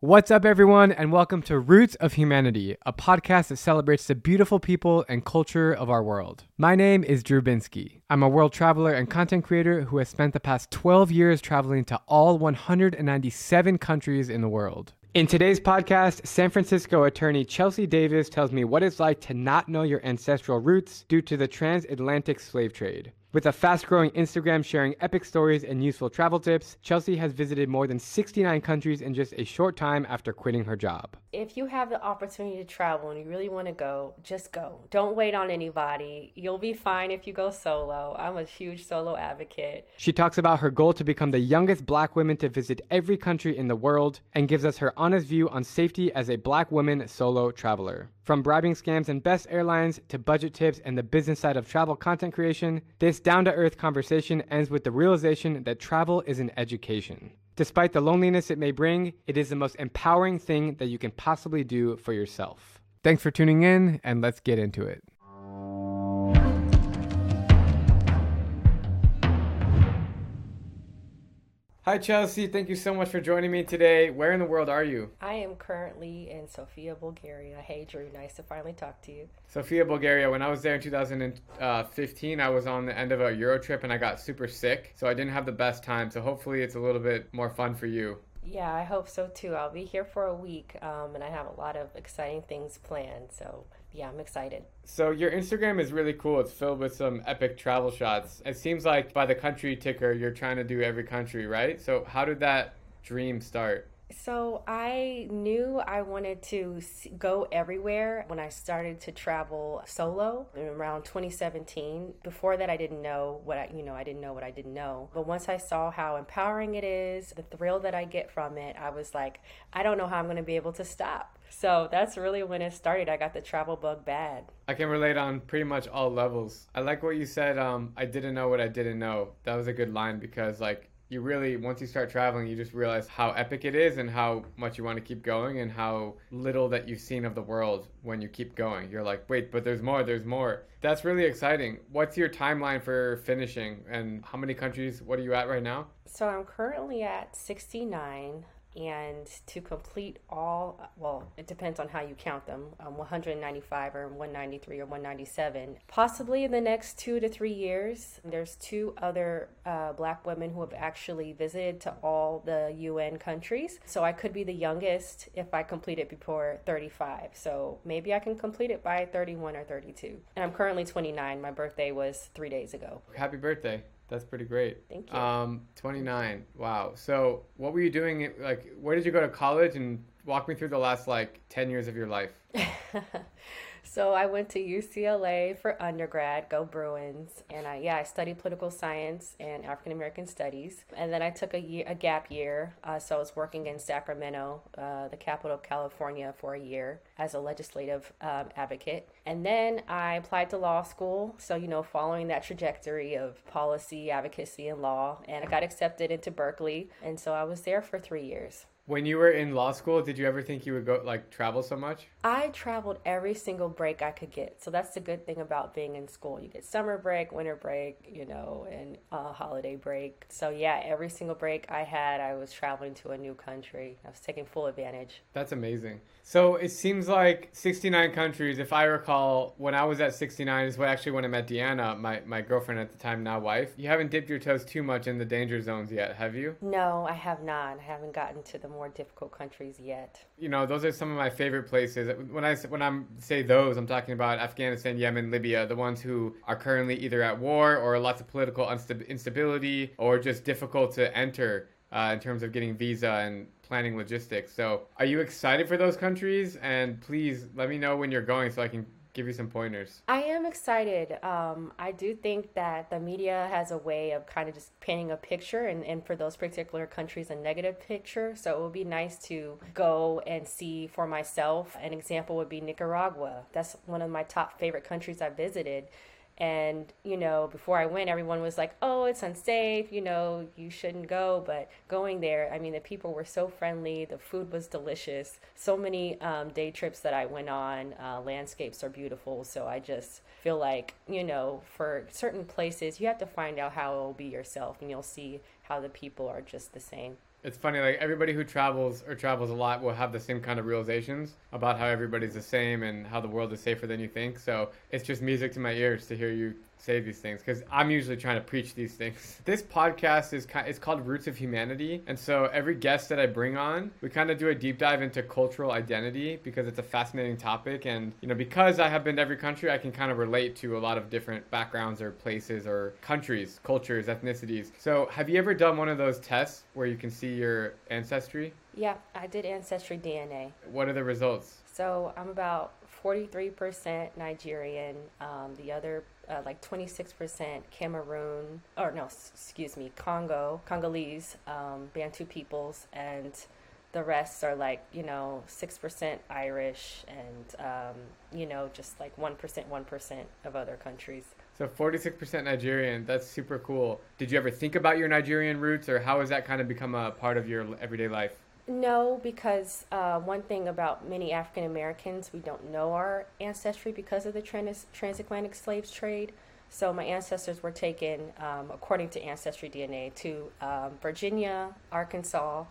What's up, everyone, and welcome to Roots of Humanity, a podcast that celebrates the beautiful people and culture of our world. My name is Drew Binsky. I'm a world traveler and content creator who has spent the past 12 years traveling to all 197 countries in the world. In today's podcast, San Francisco attorney Chelsea Davis tells me what it's like to not know your ancestral roots due to the transatlantic slave trade. With a fast growing Instagram sharing epic stories and useful travel tips, Chelsea has visited more than 69 countries in just a short time after quitting her job. If you have the opportunity to travel and you really want to go, just go. Don't wait on anybody. You'll be fine if you go solo. I'm a huge solo advocate. She talks about her goal to become the youngest black woman to visit every country in the world and gives us her honest view on safety as a black woman solo traveler. From bribing scams and best airlines to budget tips and the business side of travel content creation, this down to earth conversation ends with the realization that travel is an education. Despite the loneliness it may bring, it is the most empowering thing that you can possibly do for yourself. Thanks for tuning in, and let's get into it. Hi, Chelsea. Thank you so much for joining me today. Where in the world are you? I am currently in Sofia, Bulgaria. Hey, Drew. Nice to finally talk to you. Sofia, Bulgaria. When I was there in 2015, I was on the end of a Euro trip and I got super sick, so I didn't have the best time. So hopefully, it's a little bit more fun for you. Yeah, I hope so too. I'll be here for a week, um, and I have a lot of exciting things planned. So yeah, I'm excited. So your Instagram is really cool. It's filled with some epic travel shots. It seems like by the country ticker, you're trying to do every country, right? So how did that dream start? So I knew I wanted to go everywhere when I started to travel solo around 2017. Before that, I didn't know what I, you know, I didn't know what I didn't know. But once I saw how empowering it is, the thrill that I get from it, I was like, I don't know how I'm going to be able to stop. So that's really when it started. I got the travel bug bad. I can relate on pretty much all levels. I like what you said. Um, I didn't know what I didn't know. That was a good line because like you really once you start traveling you just realize how epic it is and how much you want to keep going and how little that you've seen of the world when you keep going you're like wait but there's more there's more that's really exciting what's your timeline for finishing and how many countries what are you at right now so i'm currently at 69 and to complete all well it depends on how you count them um, 195 or 193 or 197 possibly in the next two to three years there's two other uh, black women who have actually visited to all the un countries. So i could be the youngest if i complete it before 35 so maybe i can complete it by 31 or 32 and i'm currently 29 my birthday was three days ago. Happy birthday that's pretty great. Thank you. Um, 29. Wow. So, what were you doing? Like, where did you go to college? And walk me through the last like 10 years of your life. So I went to UCLA for undergrad, go Bruins, and I yeah I studied political science and African American studies, and then I took a year a gap year. Uh, so I was working in Sacramento, uh, the capital of California, for a year as a legislative um, advocate, and then I applied to law school. So you know, following that trajectory of policy, advocacy, and law, and I got accepted into Berkeley, and so I was there for three years. When you were in law school, did you ever think you would go like travel so much? I traveled every single break I could get. So that's the good thing about being in school. You get summer break, winter break, you know, and uh, holiday break. So yeah, every single break I had, I was traveling to a new country. I was taking full advantage. That's amazing. So it seems like 69 countries. If I recall, when I was at 69 is what actually when I met Deanna, my, my girlfriend at the time, now wife. You haven't dipped your toes too much in the danger zones yet, have you? No, I have not. I haven't gotten to the more difficult countries yet. You know, those are some of my favorite places. When I when I say those, I'm talking about Afghanistan, Yemen, Libya, the ones who are currently either at war or lots of political instability or just difficult to enter uh, in terms of getting visa and planning logistics. So, are you excited for those countries? And please let me know when you're going so I can give you some pointers. I am excited. Um, I do think that the media has a way of kind of just painting a picture, and, and for those particular countries, a negative picture. So it would be nice to go and see for myself. An example would be Nicaragua. That's one of my top favorite countries I've visited and, you know, before I went, everyone was like, oh, it's unsafe, you know, you shouldn't go. But going there, I mean, the people were so friendly, the food was delicious. So many um, day trips that I went on, uh, landscapes are beautiful. So I just feel like, you know, for certain places, you have to find out how it will be yourself and you'll see how the people are just the same. It's funny, like everybody who travels or travels a lot will have the same kind of realizations about how everybody's the same and how the world is safer than you think. So it's just music to my ears to hear you say these things because I'm usually trying to preach these things. This podcast is kind, it's called Roots of Humanity, and so every guest that I bring on, we kind of do a deep dive into cultural identity because it's a fascinating topic, and you know because I have been to every country, I can kind of relate to a lot of different backgrounds or places or countries, cultures, ethnicities. So have you ever done one of those tests where you can see your ancestry? Yeah, I did Ancestry DNA. What are the results? So I'm about 43% Nigerian, um, the other uh, like 26% Cameroon, or no, excuse me, Congo, Congolese, um, Bantu peoples, and the rest are like, you know, 6% Irish and, um, you know, just like 1%, 1% of other countries. So 46% Nigerian, that's super cool. Did you ever think about your Nigerian roots or how has that kind of become a part of your everyday life? No, because uh, one thing about many African Americans, we don't know our ancestry because of the trans- transatlantic slaves trade. So my ancestors were taken, um, according to Ancestry DNA, to um, Virginia, Arkansas,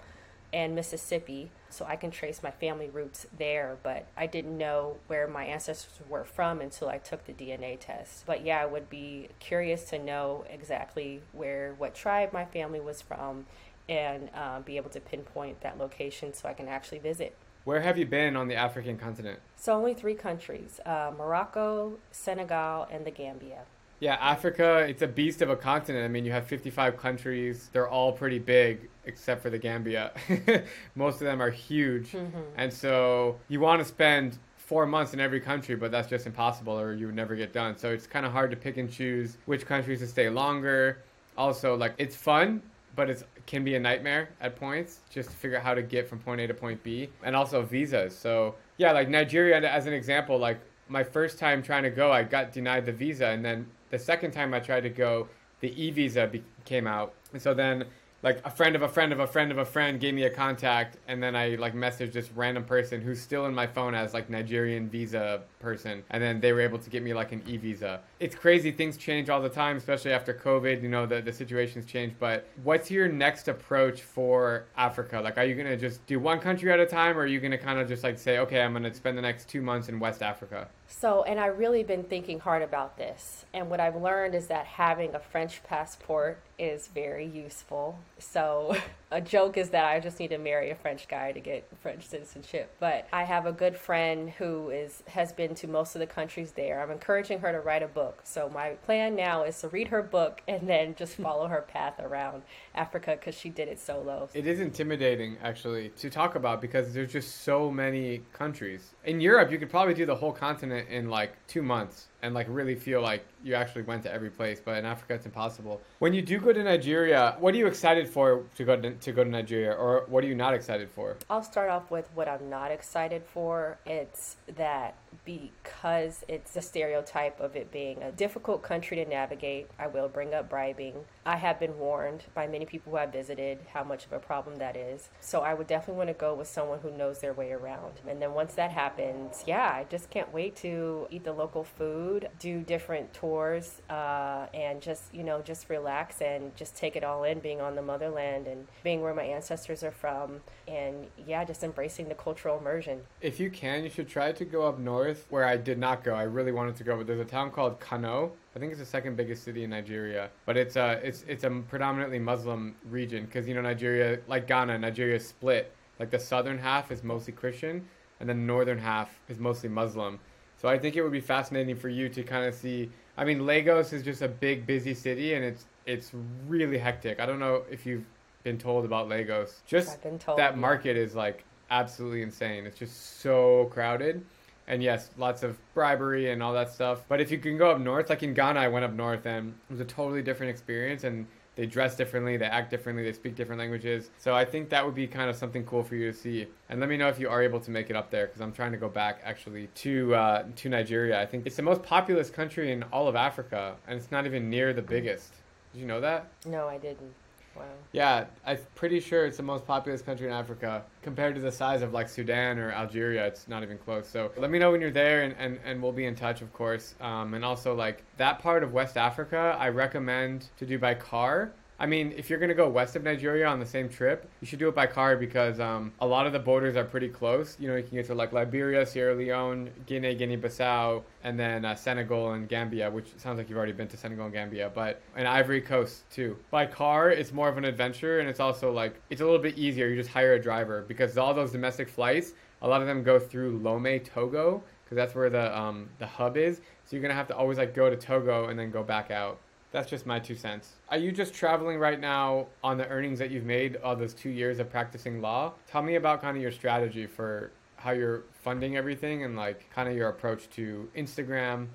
and Mississippi. So I can trace my family roots there, but I didn't know where my ancestors were from until I took the DNA test. But yeah, I would be curious to know exactly where, what tribe my family was from and uh, be able to pinpoint that location so I can actually visit. Where have you been on the African continent? So, only three countries uh, Morocco, Senegal, and the Gambia. Yeah, Africa, it's a beast of a continent. I mean, you have 55 countries. They're all pretty big, except for the Gambia. Most of them are huge. Mm-hmm. And so you want to spend four months in every country, but that's just impossible or you would never get done. So it's kind of hard to pick and choose which countries to stay longer. Also, like, it's fun, but it can be a nightmare at points just to figure out how to get from point A to point B, and also visas. So yeah, like Nigeria as an example, like my first time trying to go, I got denied the visa, and then the second time I tried to go, the e visa be- came out, and so then like a friend of a friend of a friend of a friend gave me a contact and then I like messaged this random person who's still in my phone as like Nigerian visa person and then they were able to get me like an e-visa. It's crazy things change all the time especially after COVID, you know, the the situations change, but what's your next approach for Africa? Like are you going to just do one country at a time or are you going to kind of just like say, "Okay, I'm going to spend the next 2 months in West Africa?" So, and I really been thinking hard about this. And what I've learned is that having a French passport is very useful. So, a joke is that I just need to marry a French guy to get French citizenship. But I have a good friend who is has been to most of the countries there. I'm encouraging her to write a book. So, my plan now is to read her book and then just follow her path around Africa because she did it solo. It is intimidating actually to talk about because there's just so many countries. In Europe, you could probably do the whole continent in like 2 months and like really feel like you actually went to every place. But in Africa, it's impossible. When you do go to Nigeria, what are you excited for to go to, to go to Nigeria, or what are you not excited for? I'll start off with what I'm not excited for. It's that because it's a stereotype of it being a difficult country to navigate. I will bring up bribing. I have been warned by many people who I've visited how much of a problem that is. So I would definitely want to go with someone who knows their way around. And then once that happens, yeah, I just can't wait to eat the local food, do different tours, uh, and just, you know, just relax and just take it all in being on the motherland and being where my ancestors are from. And yeah, just embracing the cultural immersion. If you can, you should try to go up north where I did not go. I really wanted to go, but there's a town called Kano. I think it's the second biggest city in Nigeria, but it's a it's it's a predominantly Muslim region because you know Nigeria, like Ghana, Nigeria is split. Like the southern half is mostly Christian, and then the northern half is mostly Muslim. So I think it would be fascinating for you to kind of see. I mean, Lagos is just a big, busy city, and it's it's really hectic. I don't know if you've been told about Lagos. Just told, that yeah. market is like absolutely insane. It's just so crowded. And yes, lots of bribery and all that stuff. But if you can go up north, like in Ghana, I went up north and it was a totally different experience. And they dress differently, they act differently, they speak different languages. So I think that would be kind of something cool for you to see. And let me know if you are able to make it up there because I'm trying to go back actually to uh, to Nigeria. I think it's the most populous country in all of Africa, and it's not even near the biggest. Did you know that? No, I didn't. Wow. Yeah, I'm pretty sure it's the most populous country in Africa compared to the size of like Sudan or Algeria. It's not even close. So let me know when you're there, and, and, and we'll be in touch, of course. Um, and also, like that part of West Africa, I recommend to do by car I mean, if you're gonna go west of Nigeria on the same trip, you should do it by car because um, a lot of the borders are pretty close. You know, you can get to like Liberia, Sierra Leone, Guinea, Guinea-Bissau, and then uh, Senegal and Gambia, which sounds like you've already been to Senegal and Gambia, but and Ivory Coast too. By car, it's more of an adventure, and it's also like it's a little bit easier. You just hire a driver because all those domestic flights, a lot of them go through Lome, Togo, because that's where the um, the hub is. So you're gonna have to always like go to Togo and then go back out. That's just my two cents. Are you just traveling right now on the earnings that you've made all those two years of practicing law? Tell me about kind of your strategy for how you're funding everything and like kind of your approach to Instagram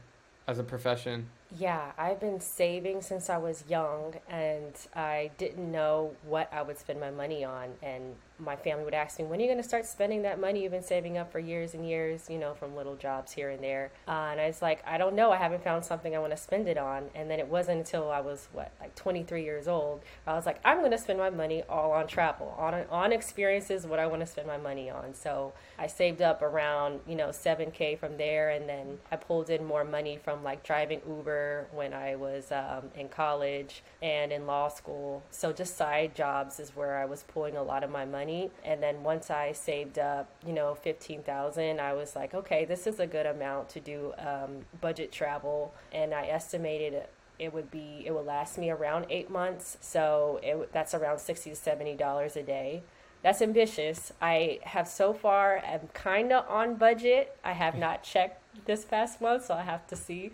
as a profession. Yeah, I've been saving since I was young and I didn't know what I would spend my money on. And my family would ask me, when are you going to start spending that money you've been saving up for years and years, you know, from little jobs here and there? Uh, and I was like, I don't know. I haven't found something I want to spend it on. And then it wasn't until I was, what, like 23 years old, I was like, I'm going to spend my money all on travel, on, on experiences, what I want to spend my money on. So I saved up around, you know, 7K from there. And then I pulled in more money from like driving Uber when I was um, in college and in law school. So just side jobs is where I was pulling a lot of my money. And then once I saved up, you know, 15,000, I was like, okay, this is a good amount to do um, budget travel. And I estimated it would be it would last me around eight months so it, that's around 60 to 70 dollars a day that's ambitious. I have so far am kind of on budget. I have not checked this past month so i have to see.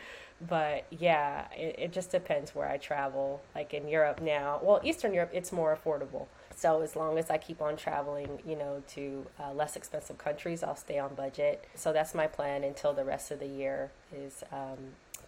But yeah it, it just depends where i travel. Like in europe now well eastern europe it's more affordable. So as long as I keep on traveling, you know, to uh, less expensive countries, I'll stay on budget. So that's my plan until the rest of the year is um,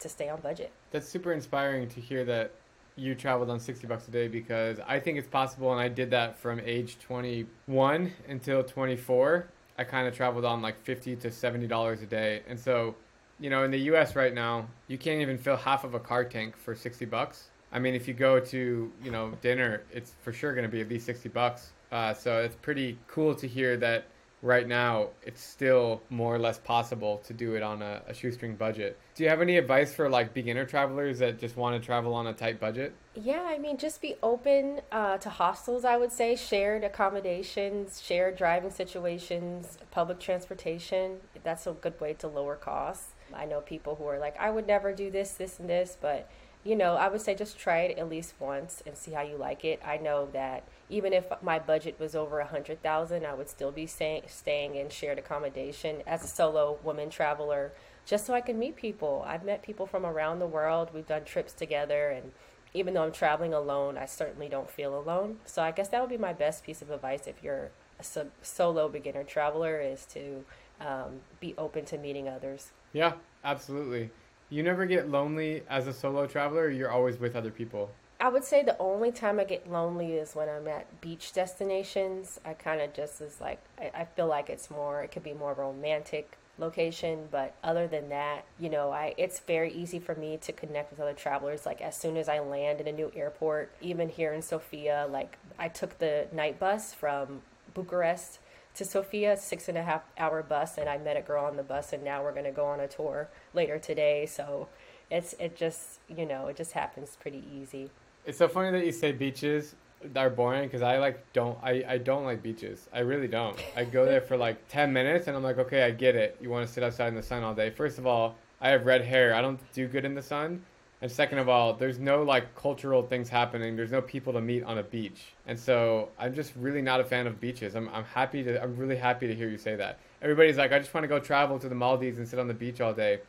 to stay on budget. That's super inspiring to hear that you traveled on 60 bucks a day because I think it's possible and I did that from age 21 until 24. I kind of traveled on like 50 to 70 dollars a day. And so, you know, in the US right now, you can't even fill half of a car tank for 60 bucks. I mean, if you go to you know dinner, it's for sure going to be at least sixty bucks. Uh, so it's pretty cool to hear that right now it's still more or less possible to do it on a, a shoestring budget. Do you have any advice for like beginner travelers that just want to travel on a tight budget? Yeah, I mean, just be open uh, to hostels. I would say shared accommodations, shared driving situations, public transportation. That's a good way to lower costs. I know people who are like, I would never do this, this, and this, but you know, I would say just try it at least once and see how you like it. I know that even if my budget was over a hundred thousand, I would still be staying staying in shared accommodation as a solo woman traveler, just so I can meet people. I've met people from around the world. We've done trips together, and even though I'm traveling alone, I certainly don't feel alone. So I guess that would be my best piece of advice if you're a so- solo beginner traveler is to um, be open to meeting others. Yeah, absolutely. You never get lonely as a solo traveler, you're always with other people. I would say the only time I get lonely is when I'm at beach destinations. I kind of just is like, I, I feel like it's more, it could be more romantic location but other than that you know i it's very easy for me to connect with other travelers like as soon as i land in a new airport even here in sofia like i took the night bus from bucharest to Sofia, six and a half hour bus, and I met a girl on the bus, and now we're going to go on a tour later today. So it's it just you know it just happens pretty easy. It's so funny that you say beaches are boring because I like don't I, I don't like beaches. I really don't. I go there for like ten minutes and I'm like, okay, I get it. You want to sit outside in the sun all day. First of all, I have red hair. I don't do good in the sun. And second of all, there's no like cultural things happening. There's no people to meet on a beach. And so I'm just really not a fan of beaches. I'm, I'm happy to, I'm really happy to hear you say that. Everybody's like, I just want to go travel to the Maldives and sit on the beach all day.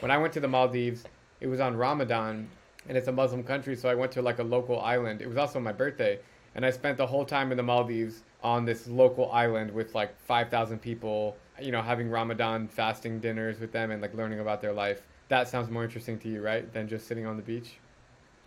When I went to the Maldives, it was on Ramadan and it's a Muslim country. So I went to like a local island. It was also my birthday. And I spent the whole time in the Maldives on this local island with like 5,000 people, you know, having Ramadan fasting dinners with them and like learning about their life that sounds more interesting to you, right, than just sitting on the beach?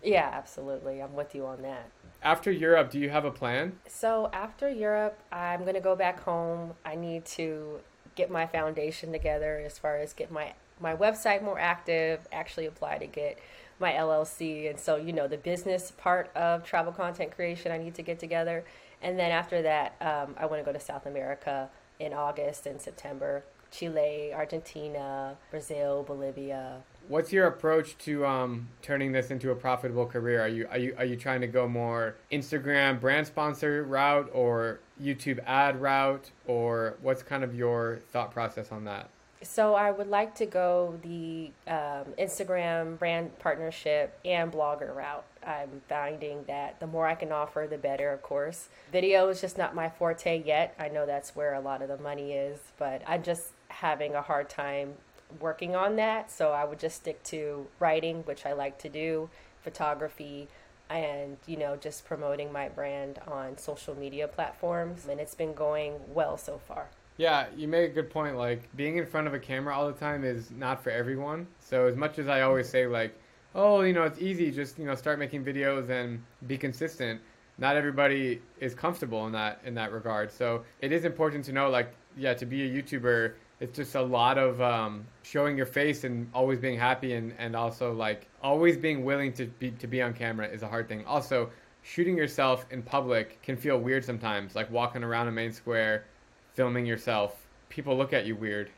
Yeah, absolutely. I'm with you on that. After Europe, do you have a plan? So, after Europe, I'm going to go back home. I need to get my foundation together as far as get my my website more active, actually apply to get my LLC. And so, you know, the business part of travel content creation I need to get together. And then after that, um, I want to go to South America in August and September Chile, Argentina, Brazil, Bolivia, What's your approach to um, turning this into a profitable career? Are you are you are you trying to go more Instagram brand sponsor route or YouTube ad route, or what's kind of your thought process on that? So I would like to go the um, Instagram brand partnership and blogger route. I'm finding that the more I can offer, the better, of course. Video is just not my forte yet. I know that's where a lot of the money is, but I'm just having a hard time working on that. So I would just stick to writing, which I like to do, photography, and you know just promoting my brand on social media platforms and it's been going well so far yeah, you make a good point. Like being in front of a camera all the time is not for everyone. So as much as I always say like, oh, you know, it's easy, just you know, start making videos and be consistent. Not everybody is comfortable in that in that regard. So it is important to know like, yeah, to be a YouTuber, it's just a lot of um, showing your face and always being happy and, and also like always being willing to be to be on camera is a hard thing. Also, shooting yourself in public can feel weird sometimes, like walking around a main square filming yourself, people look at you weird.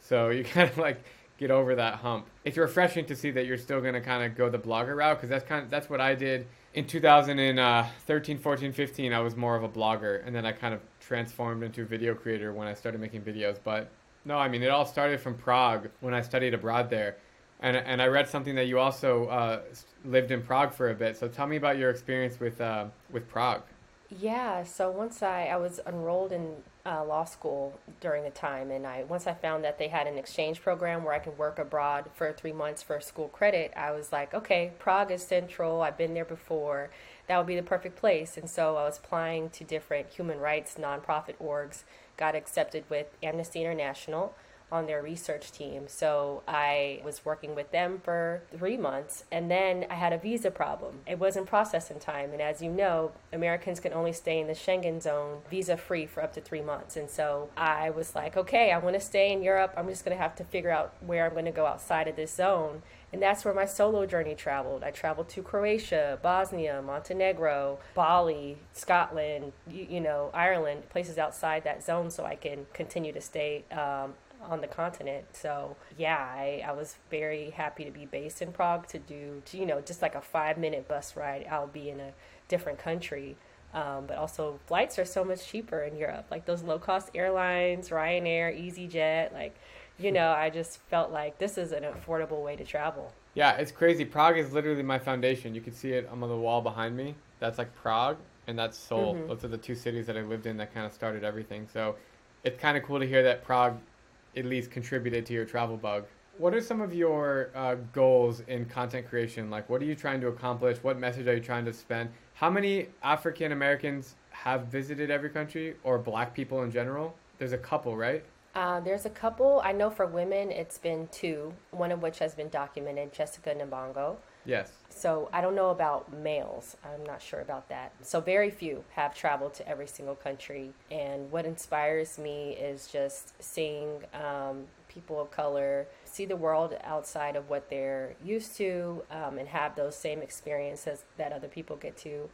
So you kind of like get over that hump. It's refreshing to see that you're still going to kind of go the blogger route because that's kind of that's what I did in 2013, 14, 15. I was more of a blogger, and then I kind of transformed into a video creator when I started making videos. But no, I mean it all started from Prague when I studied abroad there. And, and I read something that you also uh, lived in Prague for a bit. So tell me about your experience with uh, with Prague. Yeah, so once I, I was enrolled in uh, law school during the time, and I once I found that they had an exchange program where I could work abroad for three months for school credit, I was like, okay, Prague is central. I've been there before. That would be the perfect place. And so I was applying to different human rights nonprofit orgs, got accepted with Amnesty International on their research team. So I was working with them for three months, and then I had a visa problem. It wasn't processed in time, and as you know, Americans can only stay in the Schengen zone visa free for up to three months. And so I was like, okay, I want to stay in Europe. I'm just going to have to figure out where I'm going to go outside of this zone. And that's where my solo journey traveled. I traveled to Croatia, Bosnia, Montenegro, Bali, Scotland, you, you know, Ireland, places outside that zone so I can continue to stay um, on the continent. So yeah, I, I was very happy to be based in Prague to do, to, you know, just like a five minute bus ride. I'll be in a different country. Um, but also flights are so much cheaper in Europe. Like those low cost airlines, Ryanair, EasyJet, like, you know, I just felt like this is an affordable way to travel. Yeah, it's crazy. Prague is literally my foundation. You can see it on the wall behind me. That's like Prague and that's Seoul. Mm-hmm. Those are the two cities that I lived in that kind of started everything. So it's kind of cool to hear that Prague at least contributed to your travel bug. What are some of your uh, goals in content creation? Like, what are you trying to accomplish? What message are you trying to spend? How many African Americans have visited every country, or Black people in general? There's a couple, right? Uh, there's a couple. I know for women, it's been two, one of which has been documented Jessica Nabongo. Yes. So I don't know about males. I'm not sure about that. So very few have traveled to every single country. And what inspires me is just seeing um, people of color see the world outside of what they're used to um, and have those same experiences that other people get to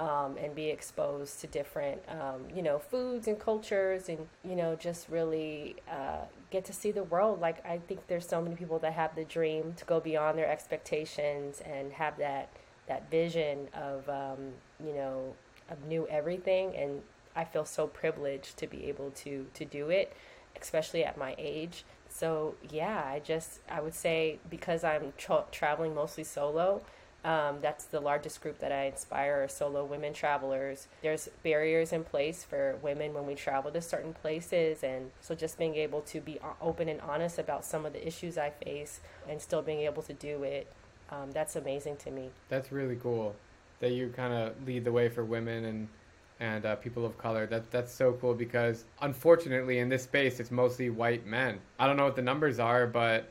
um, and be exposed to different, um, you know, foods and cultures, and you know, just really uh, get to see the world. Like I think there's so many people that have the dream to go beyond their expectations and have that that vision of, um, you know, of new everything. And I feel so privileged to be able to to do it, especially at my age. So yeah, I just I would say because I'm tra- traveling mostly solo um, that's the largest group that I inspire are solo women travelers. There's barriers in place for women when we travel to certain places, and so just being able to be open and honest about some of the issues I face and still being able to do it, um, that's amazing to me. That's really cool that you kind of lead the way for women and and uh, people of color. That that's so cool because unfortunately in this space it's mostly white men. I don't know what the numbers are, but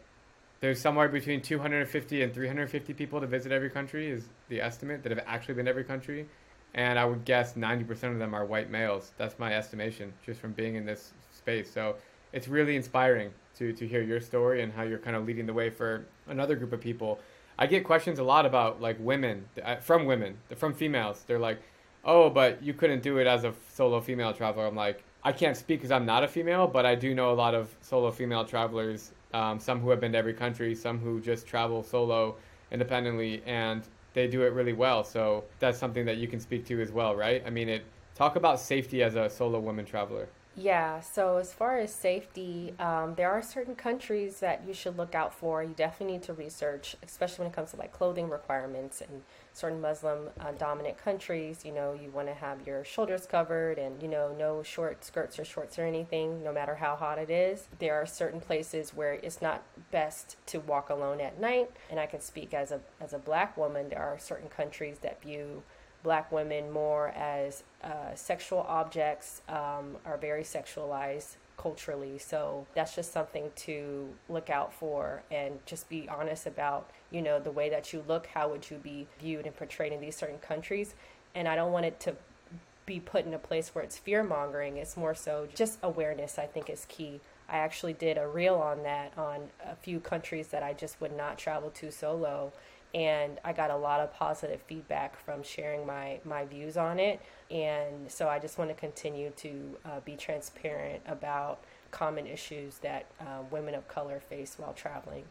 there's somewhere between 250 and 350 people to visit every country is the estimate that have actually been every country. And i would guess 90% of them are white males. That's my estimation just from being in this space. So it's really inspiring to, to hear your story and how you're kind of leading the way for another group of people. I get questions a lot about like women uh, from women from females. They're like oh but you couldn't do it as a solo female traveler. I'm like I can't speak because I'm not a female, but I do know a lot of solo female travelers. Um, some who have been to every country, some who just travel solo independently, and they do it really well. So that's something that you can speak to as well, right? I mean, it talk about safety as a solo woman traveler. Yeah, so as far as safety, um, there are certain countries that you should look out for. You definitely need to research, especially when it comes to like clothing requirements and certain Muslim uh, dominant countries. You know, you want to have your shoulders covered and, you know, no short skirts or shorts or anything, no matter how hot it is. There are certain places where it's not best to walk alone at night. And I can speak as a, as a black woman, there are certain countries that view black women more as uh, sexual objects, um, are very sexualized culturally. So that's just something to look out for and just be honest about, you know, the way that you look, how would you be viewed and portrayed in these certain countries. And I don't want it to be put in a place where it's fear mongering. It's more so just awareness, I think, is key. I actually did a reel on that on a few countries that I just would not travel to solo and I got a lot of positive feedback from sharing my my views on it. And so I just want to continue to uh, be transparent about common issues that uh, women of color face while traveling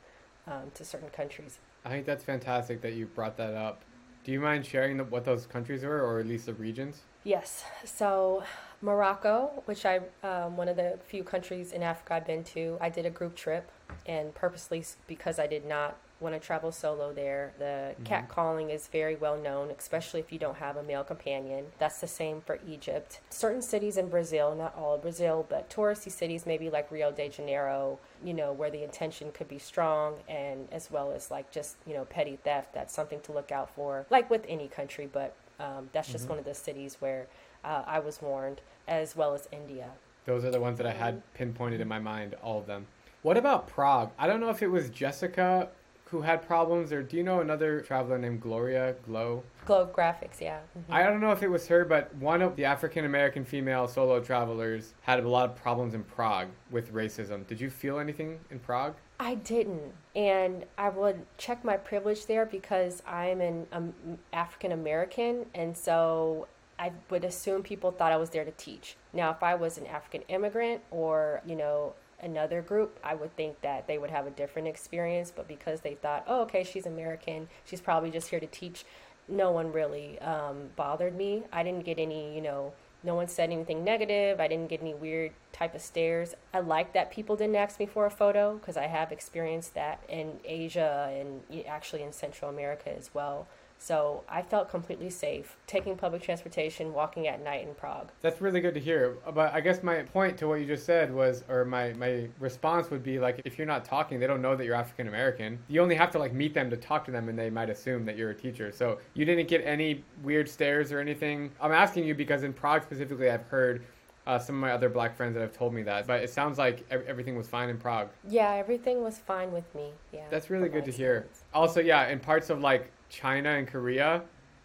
um, to certain countries. I think that's fantastic that you brought that up. Do you mind sharing the, what those countries were, or at least the regions? Yes. So Morocco, which I um, one of the few countries in Africa I've been to, I did a group trip, and purposely because I did not when I travel solo there. The mm-hmm. cat calling is very well known, especially if you don't have a male companion. That's the same for Egypt. Certain cities in Brazil, not all of Brazil, but touristy cities, maybe like Rio de Janeiro, you know, where the intention could be strong and as well as like just, you know, petty theft. That's something to look out for, like with any country, but um, that's just mm-hmm. one of the cities where uh, I was warned, as well as India. Those are the ones that I had pinpointed in my mind, all of them. What about Prague? I don't know if it was Jessica who had problems, or do you know another traveler named Gloria Glow? Glow Graphics, yeah. Mm-hmm. I don't know if it was her, but one of the African American female solo travelers had a lot of problems in Prague with racism. Did you feel anything in Prague? I didn't, and I would check my privilege there because I'm an um, African American, and so I would assume people thought I was there to teach. Now, if I was an African immigrant or you know another group, I would think that they would have a different experience. But because they thought, oh, okay, she's American, she's probably just here to teach, no one really um, bothered me. I didn't get any, you know, no one said anything negative. I didn't get any weird type of stares. I like that people didn't ask me for a photo because I have experienced that in Asia and actually in Central America as well. So I felt completely safe taking public transportation, walking at night in Prague. That's really good to hear. But I guess my point to what you just said was, or my, my response would be like, if you're not talking, they don't know that you're African American. You only have to like meet them to talk to them and they might assume that you're a teacher. So you didn't get any weird stares or anything. I'm asking you because in Prague specifically, I've heard uh, some of my other black friends that have told me that. But it sounds like everything was fine in Prague. Yeah, everything was fine with me. Yeah. That's really good to hear. Also, yeah, in parts of like China and Korea.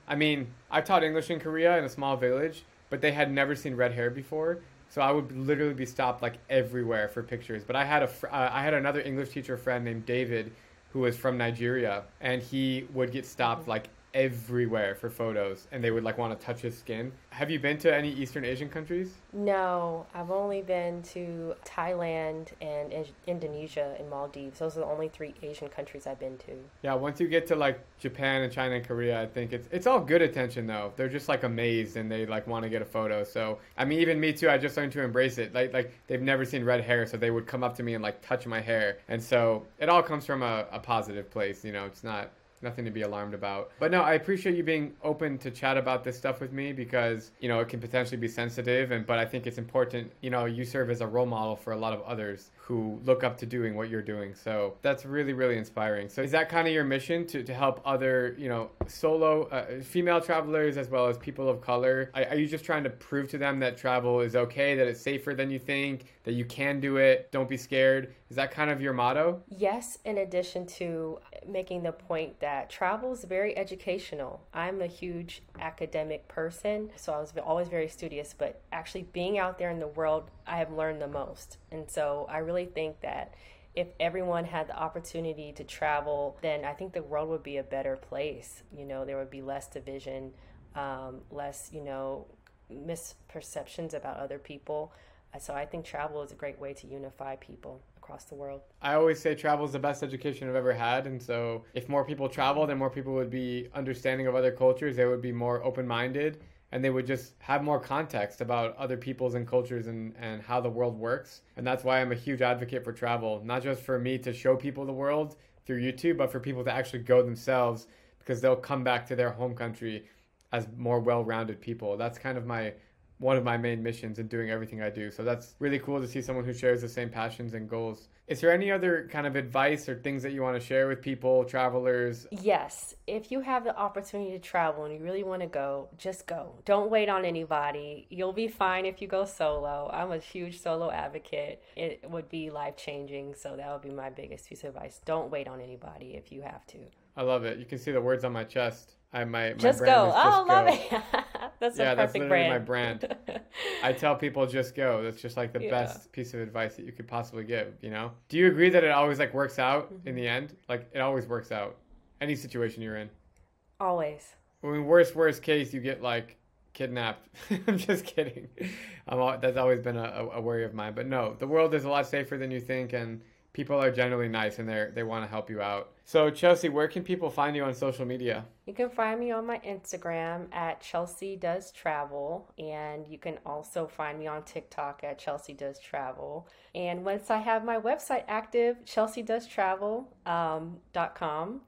I mean, I taught English in Korea in a small village, but they had never seen red hair before. So I would literally be stopped like everywhere for pictures. But I had a fr- uh, I had another English teacher friend named David who was from Nigeria, and he would get stopped like everywhere for photos and they would like want to touch his skin. Have you been to any Eastern Asian countries? No, I've only been to Thailand and Indonesia and Maldives. Those are the only three Asian countries I've been to. Yeah, once you get to like Japan and China and Korea, I think it's it's all good attention though. They're just like amazed and they like want to get a photo. So I mean, even me too. I just learned to embrace it. Like like they've never seen red hair, so they would come up to me and like touch my hair. And so it all comes from a, a positive place. You know, it's not nothing to be alarmed about. But no, I appreciate you being open to chat about this stuff with me because, you know, it can potentially be sensitive and but I think it's important, you know, you serve as a role model for a lot of others who look up to doing what you're doing. So that's really, really inspiring. So is that kind of your mission to, to help other, you know, solo uh, female travelers as well as people of color? Are, are you just trying to prove to them that travel is okay, that it's safer than you think, that you can do it, don't be scared? Is that kind of your motto? Yes, in addition to making the point that travel is very educational. I'm a huge academic person, so I was always very studious, but actually being out there in the world, I have learned the most. And so I really think that if everyone had the opportunity to travel, then I think the world would be a better place. You know, there would be less division, um, less, you know, misperceptions about other people. So I think travel is a great way to unify people across the world. I always say travel is the best education I've ever had. And so if more people travel, then more people would be understanding of other cultures. They would be more open minded and they would just have more context about other peoples and cultures and, and how the world works. And that's why I'm a huge advocate for travel, not just for me to show people the world through YouTube, but for people to actually go themselves because they'll come back to their home country as more well-rounded people. That's kind of my one of my main missions in doing everything I do. So that's really cool to see someone who shares the same passions and goals. Is there any other kind of advice or things that you want to share with people, travelers? Yes. If you have the opportunity to travel and you really want to go, just go. Don't wait on anybody. You'll be fine if you go solo. I'm a huge solo advocate. It would be life changing. So that would be my biggest piece of advice. Don't wait on anybody if you have to. I love it. You can see the words on my chest. I my, my just go. oh, just love go. it. that's yeah, that's perfect literally brand. my brand. I tell people just go. That's just like the Yeah. best piece of advice that you could possibly give, you know? Do you agree that it always like works out Mm-hmm. in the end? Like it always works out. Any situation you're in. Always. I mean, worst worst case you get like kidnapped. I'm just kidding. I'm al- that's always been a- a worry of mine. But no, the world is a lot safer than you think and people are generally nice and they they want to help you out. So Chelsea, where can people find you on social media? You can find me on my Instagram at Chelsea Does Travel, and you can also find me on TikTok at Chelsea Does Travel. And once I have my website active, chelseadoestravel.com.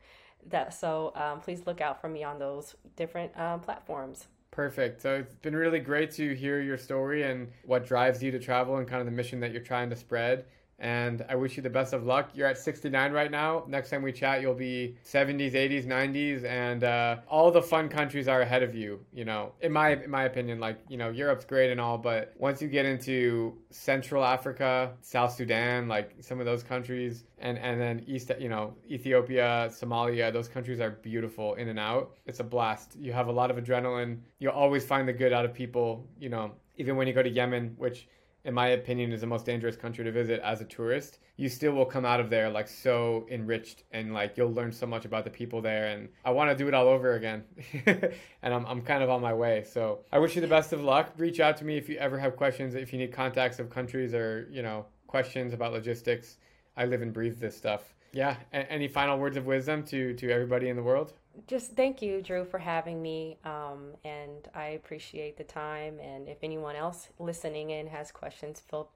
That so um, please look out for me on those different um, platforms. Perfect. So it's been really great to hear your story and what drives you to travel and kind of the mission that you're trying to spread. And I wish you the best of luck. You're at 69 right now. Next time we chat, you'll be 70s, 80s, 90s, and uh, all the fun countries are ahead of you. You know, in my in my opinion, like you know, Europe's great and all, but once you get into Central Africa, South Sudan, like some of those countries, and and then East, you know, Ethiopia, Somalia, those countries are beautiful in and out. It's a blast. You have a lot of adrenaline. You'll always find the good out of people. You know, even when you go to Yemen, which in my opinion, is the most dangerous country to visit as a tourist, you still will come out of there like so enriched and like you'll learn so much about the people there. And I want to do it all over again. and I'm, I'm kind of on my way. So I wish you the best of luck. Reach out to me if you ever have questions, if you need contacts of countries or, you know, questions about logistics. I live and breathe this stuff. Yeah. A- any final words of wisdom to, to everybody in the world? Just thank you, Drew, for having me. Um, and I appreciate the time. And if anyone else listening in has questions, feel,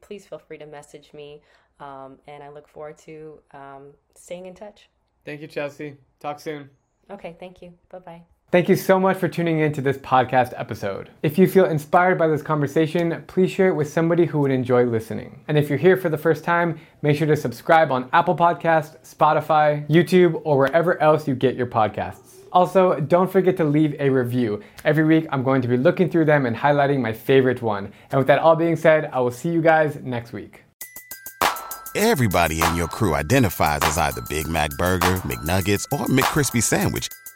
please feel free to message me. Um, and I look forward to um, staying in touch. Thank you, Chelsea. Talk soon. Okay, thank you. Bye bye. Thank you so much for tuning in to this podcast episode. If you feel inspired by this conversation, please share it with somebody who would enjoy listening. And if you're here for the first time, make sure to subscribe on Apple Podcast, Spotify, YouTube, or wherever else you get your podcasts. Also, don't forget to leave a review. Every week, I'm going to be looking through them and highlighting my favorite one. And with that all being said, I will see you guys next week. Everybody in your crew identifies as either Big Mac Burger, McNuggets, or McCrispy Sandwich.